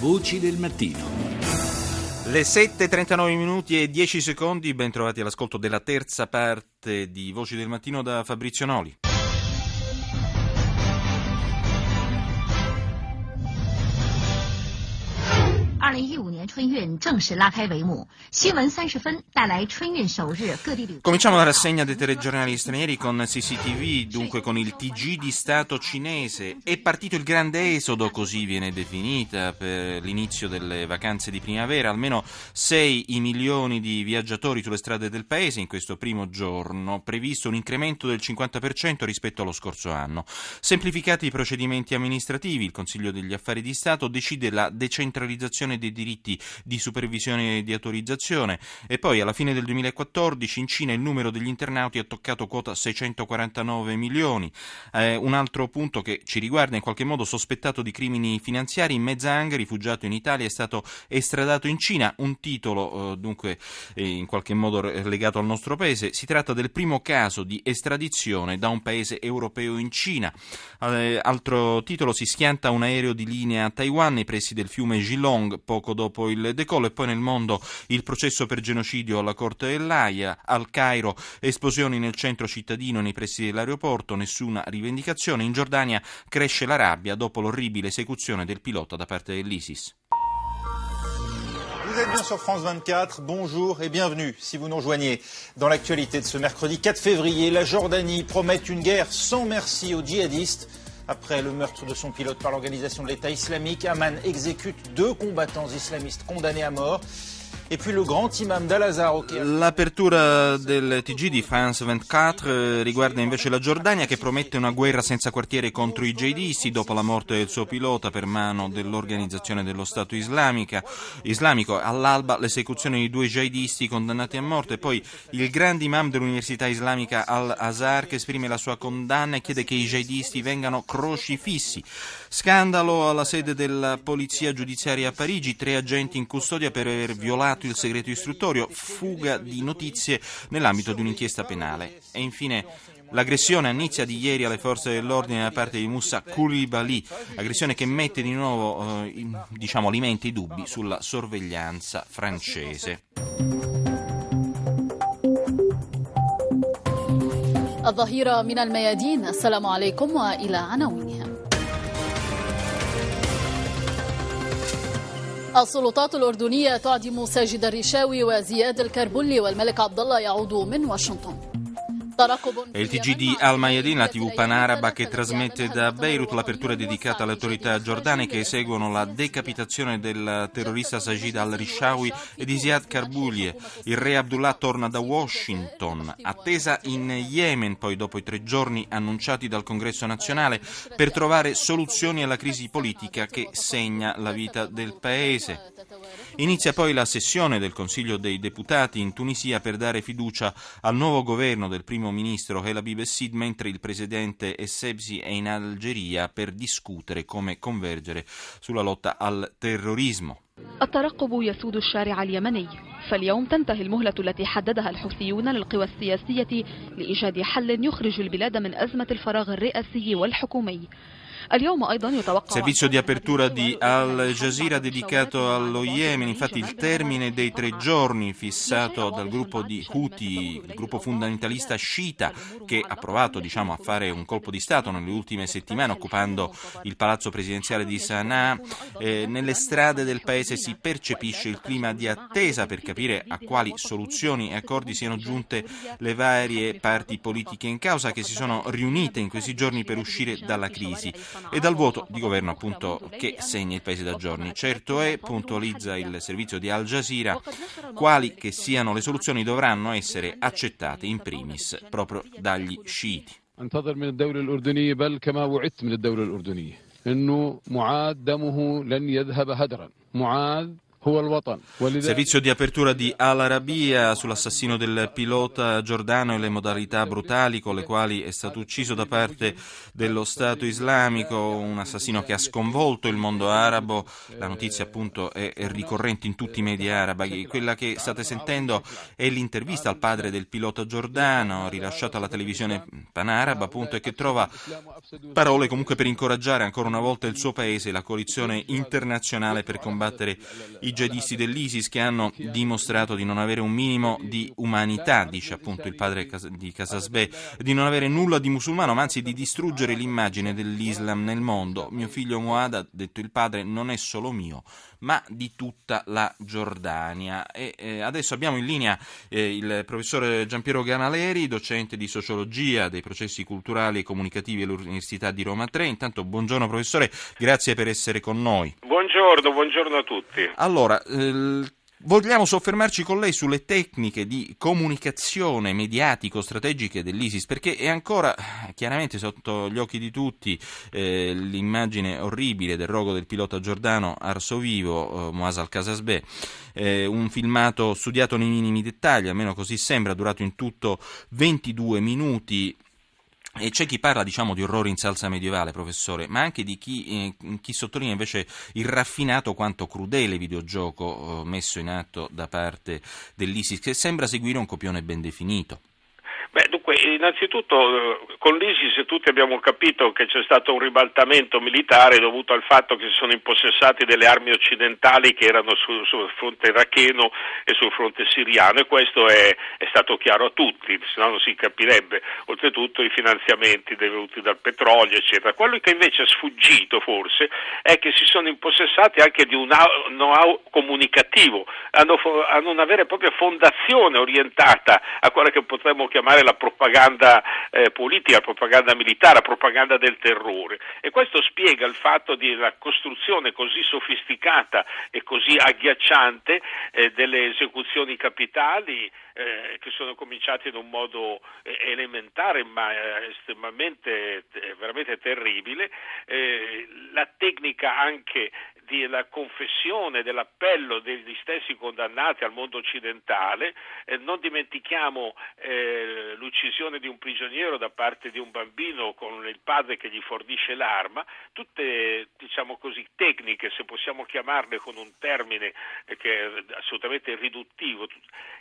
Voci del mattino. Le 7.39 minuti e 10 secondi, ben trovati all'ascolto della terza parte di Voci del Mattino da Fabrizio Noli. Cominciamo la rassegna dei telegiornali stranieri con CCTV, dunque con il TG di Stato cinese. È partito il grande esodo, così viene definita, per l'inizio delle vacanze di primavera. Almeno 6 i milioni di viaggiatori sulle strade del paese in questo primo giorno, previsto un incremento del 50% rispetto allo scorso anno. Semplificati i procedimenti amministrativi, il Consiglio degli Affari di Stato decide la decentralizzazione dei diritti di supervisione e di autorizzazione e poi alla fine del 2014 in Cina il numero degli internauti ha toccato quota 649 milioni. Eh, un altro punto che ci riguarda in qualche modo sospettato di crimini finanziari, Mezang, rifugiato in Italia, è stato estradato in Cina, un titolo eh, dunque eh, in qualche modo legato al nostro paese. Si tratta del primo caso di estradizione da un paese europeo in Cina. Eh, altro titolo si schianta un aereo di linea a Taiwan nei pressi del fiume Geelong poco dopo il decollo e poi nel mondo il processo per genocidio alla Corte dell'Aia, al Cairo esplosioni nel centro cittadino nei pressi dell'aeroporto, nessuna rivendicazione, in Giordania cresce la rabbia dopo l'orribile esecuzione del pilota da parte dell'ISIS. Vous êtes bien sur France 24, bonjour et bienvenue si vous nous rejoignez. Dans l'actualité de ce mercredi 4 février, la Jordanie promet une guerre sans merci aux djihadistes. Après le meurtre de son pilote par l'organisation de l'État islamique, Amman exécute deux combattants islamistes condamnés à mort. L'apertura del TG di France 24 eh, riguarda invece la Giordania che promette una guerra senza quartiere contro i jihadisti dopo la morte del suo pilota per mano dell'organizzazione dello Stato islamico. All'alba l'esecuzione di due jihadisti condannati a morte e poi il grande imam dell'Università Islamica Al-Azhar che esprime la sua condanna e chiede che i jihadisti vengano crocifissi. Scandalo alla sede della Polizia Giudiziaria a Parigi, tre agenti in custodia per aver violato il segreto istruttorio, fuga di notizie nell'ambito di un'inchiesta penale. E infine L'aggressione a Nizza di ieri alle forze dell'ordine da parte di Moussa Koulibaly, aggressione che mette di nuovo, eh, diciamo, alimenta i dubbi sulla sorveglianza francese. الظهيرة من الميادين السلام عليكم وإلى عناوينها السلطات الأردنية تعدم ساجد الرشاوي وزياد الكربلي والملك عبد الله يعود من واشنطن. È il TG di Al Mayadin, la TV panaraba che trasmette da Beirut l'apertura dedicata alle autorità giordane che eseguono la decapitazione del terrorista Sajid al-Rishawi e di Ziad Karbulie. Il re Abdullah torna da Washington, attesa in Yemen, poi dopo i tre giorni annunciati dal Congresso nazionale, per trovare soluzioni alla crisi politica che segna la vita del paese. Inizia poi la sessione del Consiglio dei Deputati in Tunisia per dare fiducia al nuovo governo del primo ministro El Habib Essid, mentre il presidente Essebsi è in Algeria per discutere come convergere sulla lotta al terrorismo. الترقب يسود الشارع اليمني فاليوم تنتهي المهلة التي حددها الحوثيون للقوى السياسية لإيجاد حل يخرج البلاد من أزمة الفراغ الرئاسي والحكومي اليوم أيضا يتوقع Servizio di apertura di Al Jazeera dedicato allo Yemen, infatti il termine dei tre giorni fissato dal gruppo di Houthi, il gruppo fondamentalista sciita che ha provato diciamo, a fare un colpo di Stato nelle ultime settimane occupando il palazzo presidenziale di Sana'a, eh, nelle strade del paese si percepisce il clima di attesa per capire a quali soluzioni e accordi siano giunte le varie parti politiche in causa che si sono riunite in questi giorni per uscire dalla crisi e dal voto di governo appunto che segna il paese da giorni. Certo è, puntualizza il servizio di Al Jazeera, quali che siano le soluzioni dovranno essere accettate in primis proprio dagli sciiti. انتظر من الدولة الأردنية بل كما وعدت من الدولة الأردنية أنه معاذ دمه لن يذهب هدرا معاذ هو الوطن ولذلك Servizio di apertura di Al Arabiya sull'assassino del pilota giordano e le modalità brutali con le quali è stato ucciso da parte dello Stato islamico, un assassino che ha sconvolto il mondo arabo. La notizia appunto è è ricorrente in tutti i media arabi. Quella che state sentendo è l'intervista al padre del pilota giordano, rilasciata alla televisione panaraba appunto e che trova parole comunque per incoraggiare ancora una volta il suo paese e la coalizione internazionale per combattere i jihadisti dell'ISIS che hanno dimostrato di non avere un minimo di umanità, dice appunto il padre di Casasbeh, di non avere nulla di musulmano, ma anzi di distruggere l'immagine dell'Islam nel mondo. Mio figlio Muad, ha detto il padre, non è solo mio, ma di tutta la Giordania. E eh, adesso abbiamo in linea eh, il professore Giampiero Ganaleri, docente di sociologia dei processi culturali e comunicativi all'Università di Roma 3. Intanto buongiorno professore, grazie per essere con noi. Buongiorno, buongiorno a tutti. Allora, eh, vogliamo soffermarci con lei sulle tecniche di comunicazione mediatico-strategiche dell'ISIS, perché è ancora chiaramente sotto gli occhi di tutti eh, l'immagine orribile del rogo del pilota giordano arso vivo, eh, Moaz al-Kasasbeh, eh, un filmato studiato nei minimi dettagli, almeno così sembra, durato in tutto 22 minuti. E c'è chi parla, diciamo, di orrore in salsa medievale, professore, ma anche di chi, eh, chi sottolinea invece il raffinato quanto crudele videogioco eh, messo in atto da parte dell'ISIS, che sembra seguire un copione ben definito. Innanzitutto eh, con l'ISIS tutti abbiamo capito che c'è stato un ribaltamento militare dovuto al fatto che si sono impossessati delle armi occidentali che erano sul, sul fronte iracheno e sul fronte siriano e questo è, è stato chiaro a tutti, se no non si capirebbe. Oltretutto i finanziamenti devoluti dal petrolio, eccetera. Quello che invece è sfuggito forse è che si sono impossessati anche di un know-how comunicativo, hanno, hanno una vera e propria fondazione orientata a quella che potremmo chiamare la propaganda eh, politica, la propaganda militare, la propaganda del terrore. E questo spiega il fatto una costruzione così sofisticata e così agghiacciante eh, delle esecuzioni capitali eh, che sono cominciate in un modo eh, elementare ma eh, estremamente eh, veramente terribile, la tecnica anche della confessione, dell'appello degli stessi condannati al mondo occidentale, eh, non dimentichiamo eh, l'uccisione di un prigioniero da parte di un bambino con il padre che gli fornisce l'arma, tutte diciamo così tecniche, se possiamo chiamarle con un termine eh, che è assolutamente riduttivo,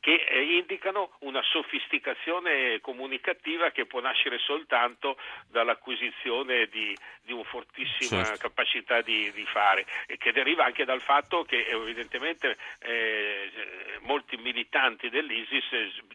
che eh, indicano una sofisticazione comunicativa che può nascere soltanto dall'acquisizione di, di una fortissima certo. capacità di, di fare che deriva anche dal fatto che evidentemente eh, molti militanti dell'ISIS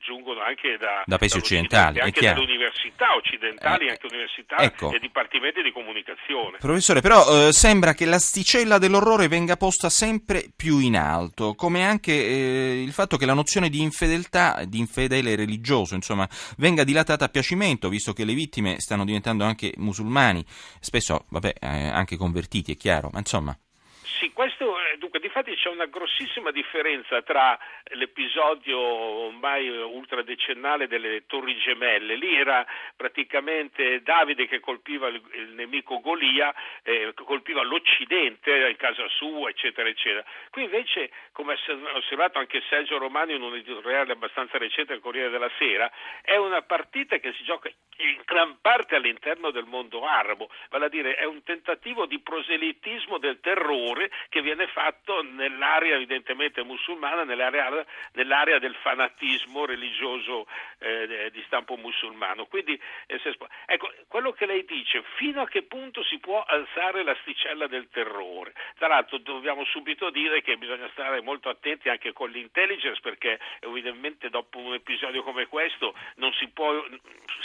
giungono anche da, da paesi occidentali, anche dalle università occidentali, eh, anche università ecco. e dipartimenti di comunicazione. Professore, però eh, sembra che l'asticella dell'orrore venga posta sempre più in alto, come anche eh, il fatto che la nozione di infedeltà, di infedele religioso, insomma, venga dilatata a piacimento, visto che le vittime stanno diventando anche musulmani, spesso, vabbè, eh, anche convertiti, è chiaro, ma insomma. Sì, questo dunque difatti c'è una grossissima differenza tra l'episodio ormai ultradecennale delle Torri Gemelle, lì era praticamente Davide che colpiva il, il nemico Golia, eh, colpiva l'Occidente in casa sua, eccetera, eccetera. Qui invece, come ha osservato anche Sergio Romano in un editoriale abbastanza recente del Corriere della Sera, è una partita che si gioca in gran parte all'interno del mondo arabo, vale a dire è un tentativo di proselitismo del terrore che viene fatto nell'area evidentemente musulmana, nell'area, nell'area del fanatismo religioso eh, di stampo musulmano. Quindi, eh, ecco, quello che lei dice, fino a che punto si può alzare l'asticella del terrore? Tra l'altro dobbiamo subito dire che bisogna stare molto attenti anche con l'intelligence perché evidentemente dopo un episodio come questo non si può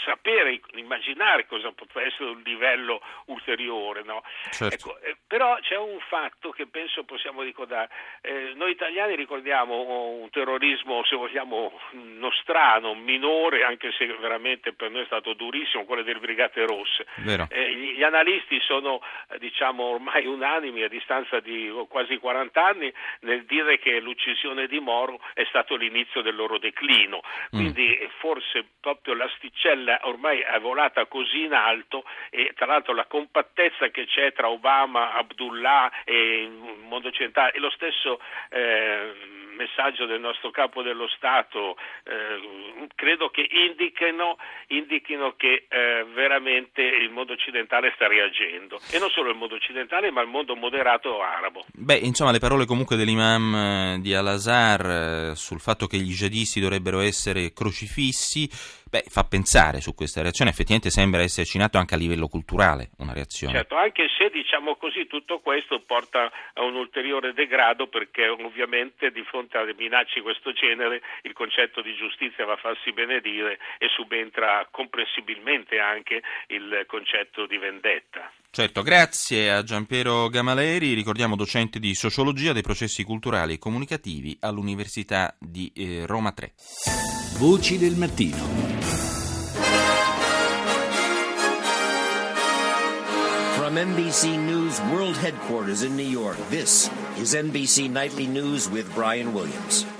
sapere, immaginare cosa potrà essere un livello ulteriore. No? Certo. Ecco, eh, però c'è un fatto che penso possiamo ricordare. Eh, noi italiani ricordiamo un terrorismo, se vogliamo, nostrano, minore, anche se veramente per noi è stato durissimo, quello delle Brigate Rosse. Eh, gli analisti sono diciamo, ormai unanimi a distanza di quasi 40 anni nel dire che l'uccisione di Moro è stato l'inizio del loro declino. Quindi mm. forse proprio l'asticella ormai mai è volata così in alto e tra l'altro la compattezza che c'è tra Obama, Abdullah e il mondo occidentale e lo stesso eh, messaggio del nostro capo dello Stato eh, credo che indichino, indichino che eh, veramente il mondo occidentale sta reagendo e non solo il mondo occidentale ma il mondo moderato arabo. Beh, insomma, le parole comunque dell'imam eh, di Al-Azhar eh, sul fatto che gli jihadisti dovrebbero essere crocifissi Beh, fa pensare su questa reazione, effettivamente sembra esserci nato anche a livello culturale una reazione. Certo, anche se diciamo così tutto questo porta a un ulteriore degrado perché ovviamente di fronte a minacce di questo genere il concetto di giustizia va a farsi benedire e subentra comprensibilmente anche il concetto di vendetta. Certo, grazie a Giampiero Gamaleri, ricordiamo docente di sociologia dei processi culturali e comunicativi all'Università di eh, Roma 3. Voci del mattino. From NBC News World Headquarters in New York, this is NBC Nightly News with Brian Williams.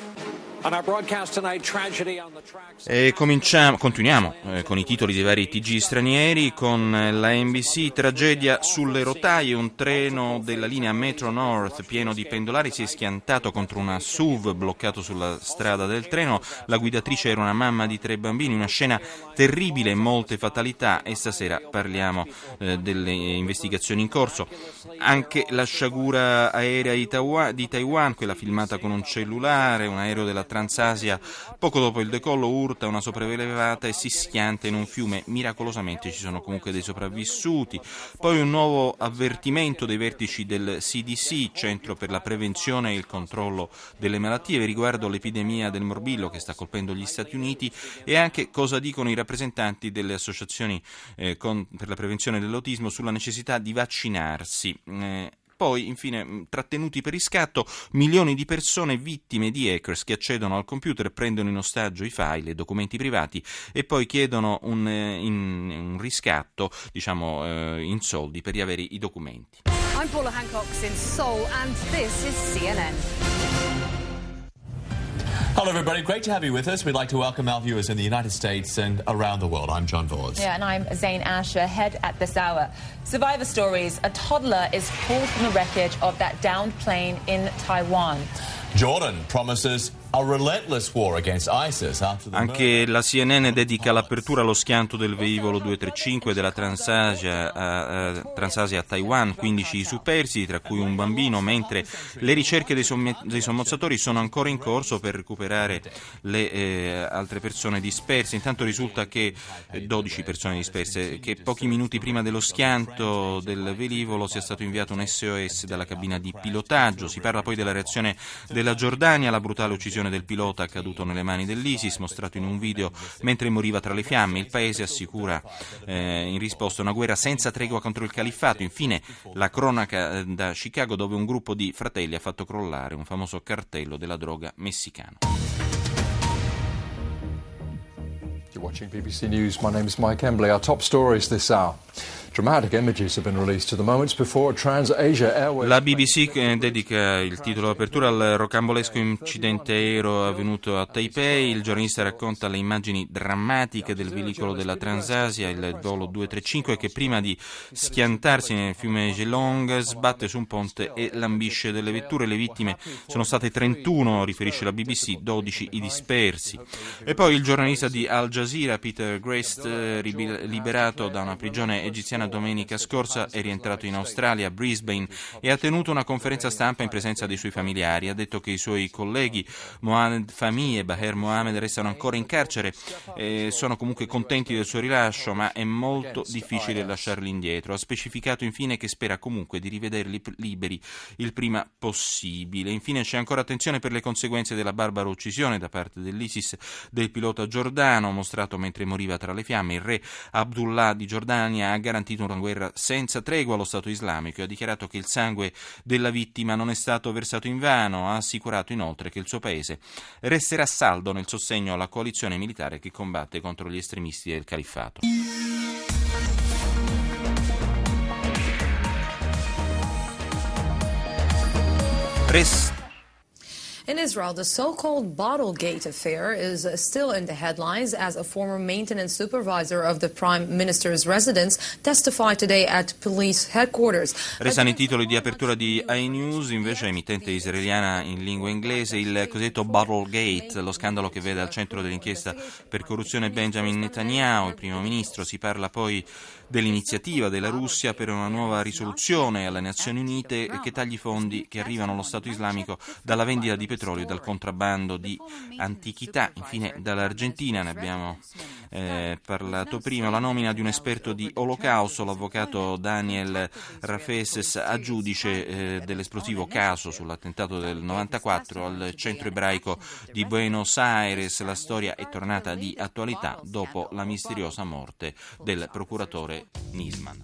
E continuiamo eh, con i titoli dei vari TG stranieri, con la NBC, tragedia sulle rotaie, un treno della linea Metro North pieno di pendolari si è schiantato contro una SUV bloccato sulla strada del treno, la guidatrice era una mamma di tre bambini, una scena terribile, molte fatalità e stasera parliamo eh, delle investigazioni in corso. Anche la sciagura aerea di Taiwan, quella filmata con un cellulare, un aereo della Transasia, poco dopo il decollo urta una sopraelevata e si schianta in un fiume. Miracolosamente ci sono comunque dei sopravvissuti. Poi un nuovo avvertimento dei vertici del CDC, Centro per la Prevenzione e il Controllo delle Malattie, riguardo l'epidemia del morbillo che sta colpendo gli Stati Uniti e anche cosa dicono i rappresentanti delle associazioni eh, con, per la prevenzione dell'autismo sulla necessità di vaccinarsi. Eh, poi, infine, mm, trattenuti per riscatto milioni di persone vittime di hackers che accedono al computer, prendono in ostaggio i file, i documenti privati e poi chiedono un, eh, in, un riscatto, diciamo, eh, in soldi per riavere i documenti. I'm Paula Hancock in Seoul and this is CNN. Hello, everybody. Great to have you with us. We'd like to welcome our viewers in the United States and around the world. I'm John Vors. Yeah, and I'm Zane Asher. Head at this hour. Survivor stories. A toddler is pulled from the wreckage of that downed plane in Taiwan. Jordan promises Anche la CNN dedica l'apertura allo schianto del velivolo 235 della Transasia a, a, Transasia a Taiwan, 15 superstiti, tra cui un bambino, mentre le ricerche dei, somme, dei sommozzatori sono ancora in corso per recuperare le eh, altre persone disperse. Intanto risulta che 12 eh, persone disperse, che pochi minuti prima dello schianto del velivolo sia stato inviato un SOS dalla cabina di pilotaggio. Si parla poi della reazione della Giordania alla brutale uccisione l'uccisione del pilota caduto nelle mani dell'ISIS, mostrato in un video mentre moriva tra le fiamme. Il paese assicura eh, in risposta una guerra senza tregua contro il califfato. Infine la cronaca eh, da Chicago dove un gruppo di fratelli ha fatto crollare un famoso cartello della droga messicano. You're watching BBC News. My name is Mike Embley. Our top stories this hour. La BBC dedica il titolo d'apertura al rocambolesco incidente aereo avvenuto a Taipei. Il giornalista racconta le immagini drammatiche del veicolo della Transasia, il volo 235, che prima di schiantarsi nel fiume Gelong sbatte su un ponte e lambisce delle vetture. Le vittime sono state 31, riferisce la BBC, 12 i dispersi. E poi il giornalista di Al Jazeera, Peter Grest, liberato da una prigione egiziana domenica scorsa è rientrato in Australia, a Brisbane, e ha tenuto una conferenza stampa in presenza dei suoi familiari. Ha detto che i suoi colleghi Mohamed Fahmy e Baher Mohamed restano ancora in carcere e sono comunque contenti del suo rilascio, ma è molto difficile lasciarli indietro. Ha specificato infine che spera comunque di rivederli liberi il prima possibile. Infine c'è ancora attenzione per le conseguenze della barbara uccisione da parte dell'ISIS del pilota giordano, mostrato mentre moriva tra le fiamme. Il re Abdullah di Giordania ha garantito partito una guerra senza tregua allo Stato islamico e ha dichiarato che il sangue della vittima non è stato versato in vano. Ha assicurato inoltre che il suo paese resterà saldo nel sostegno alla coalizione militare che combatte contro gli estremisti del califfato. Rest- In Israel, the so-called Bottlegate affair is still in the headlines as a former maintenance supervisor of the prime minister's residence testified today at police headquarters. Restano i titoli di apertura di iNews, invece emittente israeliana in lingua inglese, il cosiddetto Bottlegate, lo scandalo che vede al centro dell'inchiesta per corruzione Benjamin Netanyahu, il primo ministro. Si parla poi dell'iniziativa della Russia per una nuova risoluzione alle Nazioni Unite che tagli i fondi che arrivano allo Stato islamico dalla vendita di petrolio e dal contrabbando di antichità. Infine dall'Argentina ne abbiamo eh, parlato prima, la nomina di un esperto di olocausto, l'avvocato Daniel Rafeses a giudice eh, dell'esplosivo caso sull'attentato del 94 al centro ebraico di Buenos Aires. La storia è tornata di attualità dopo la misteriosa morte del procuratore Nisman.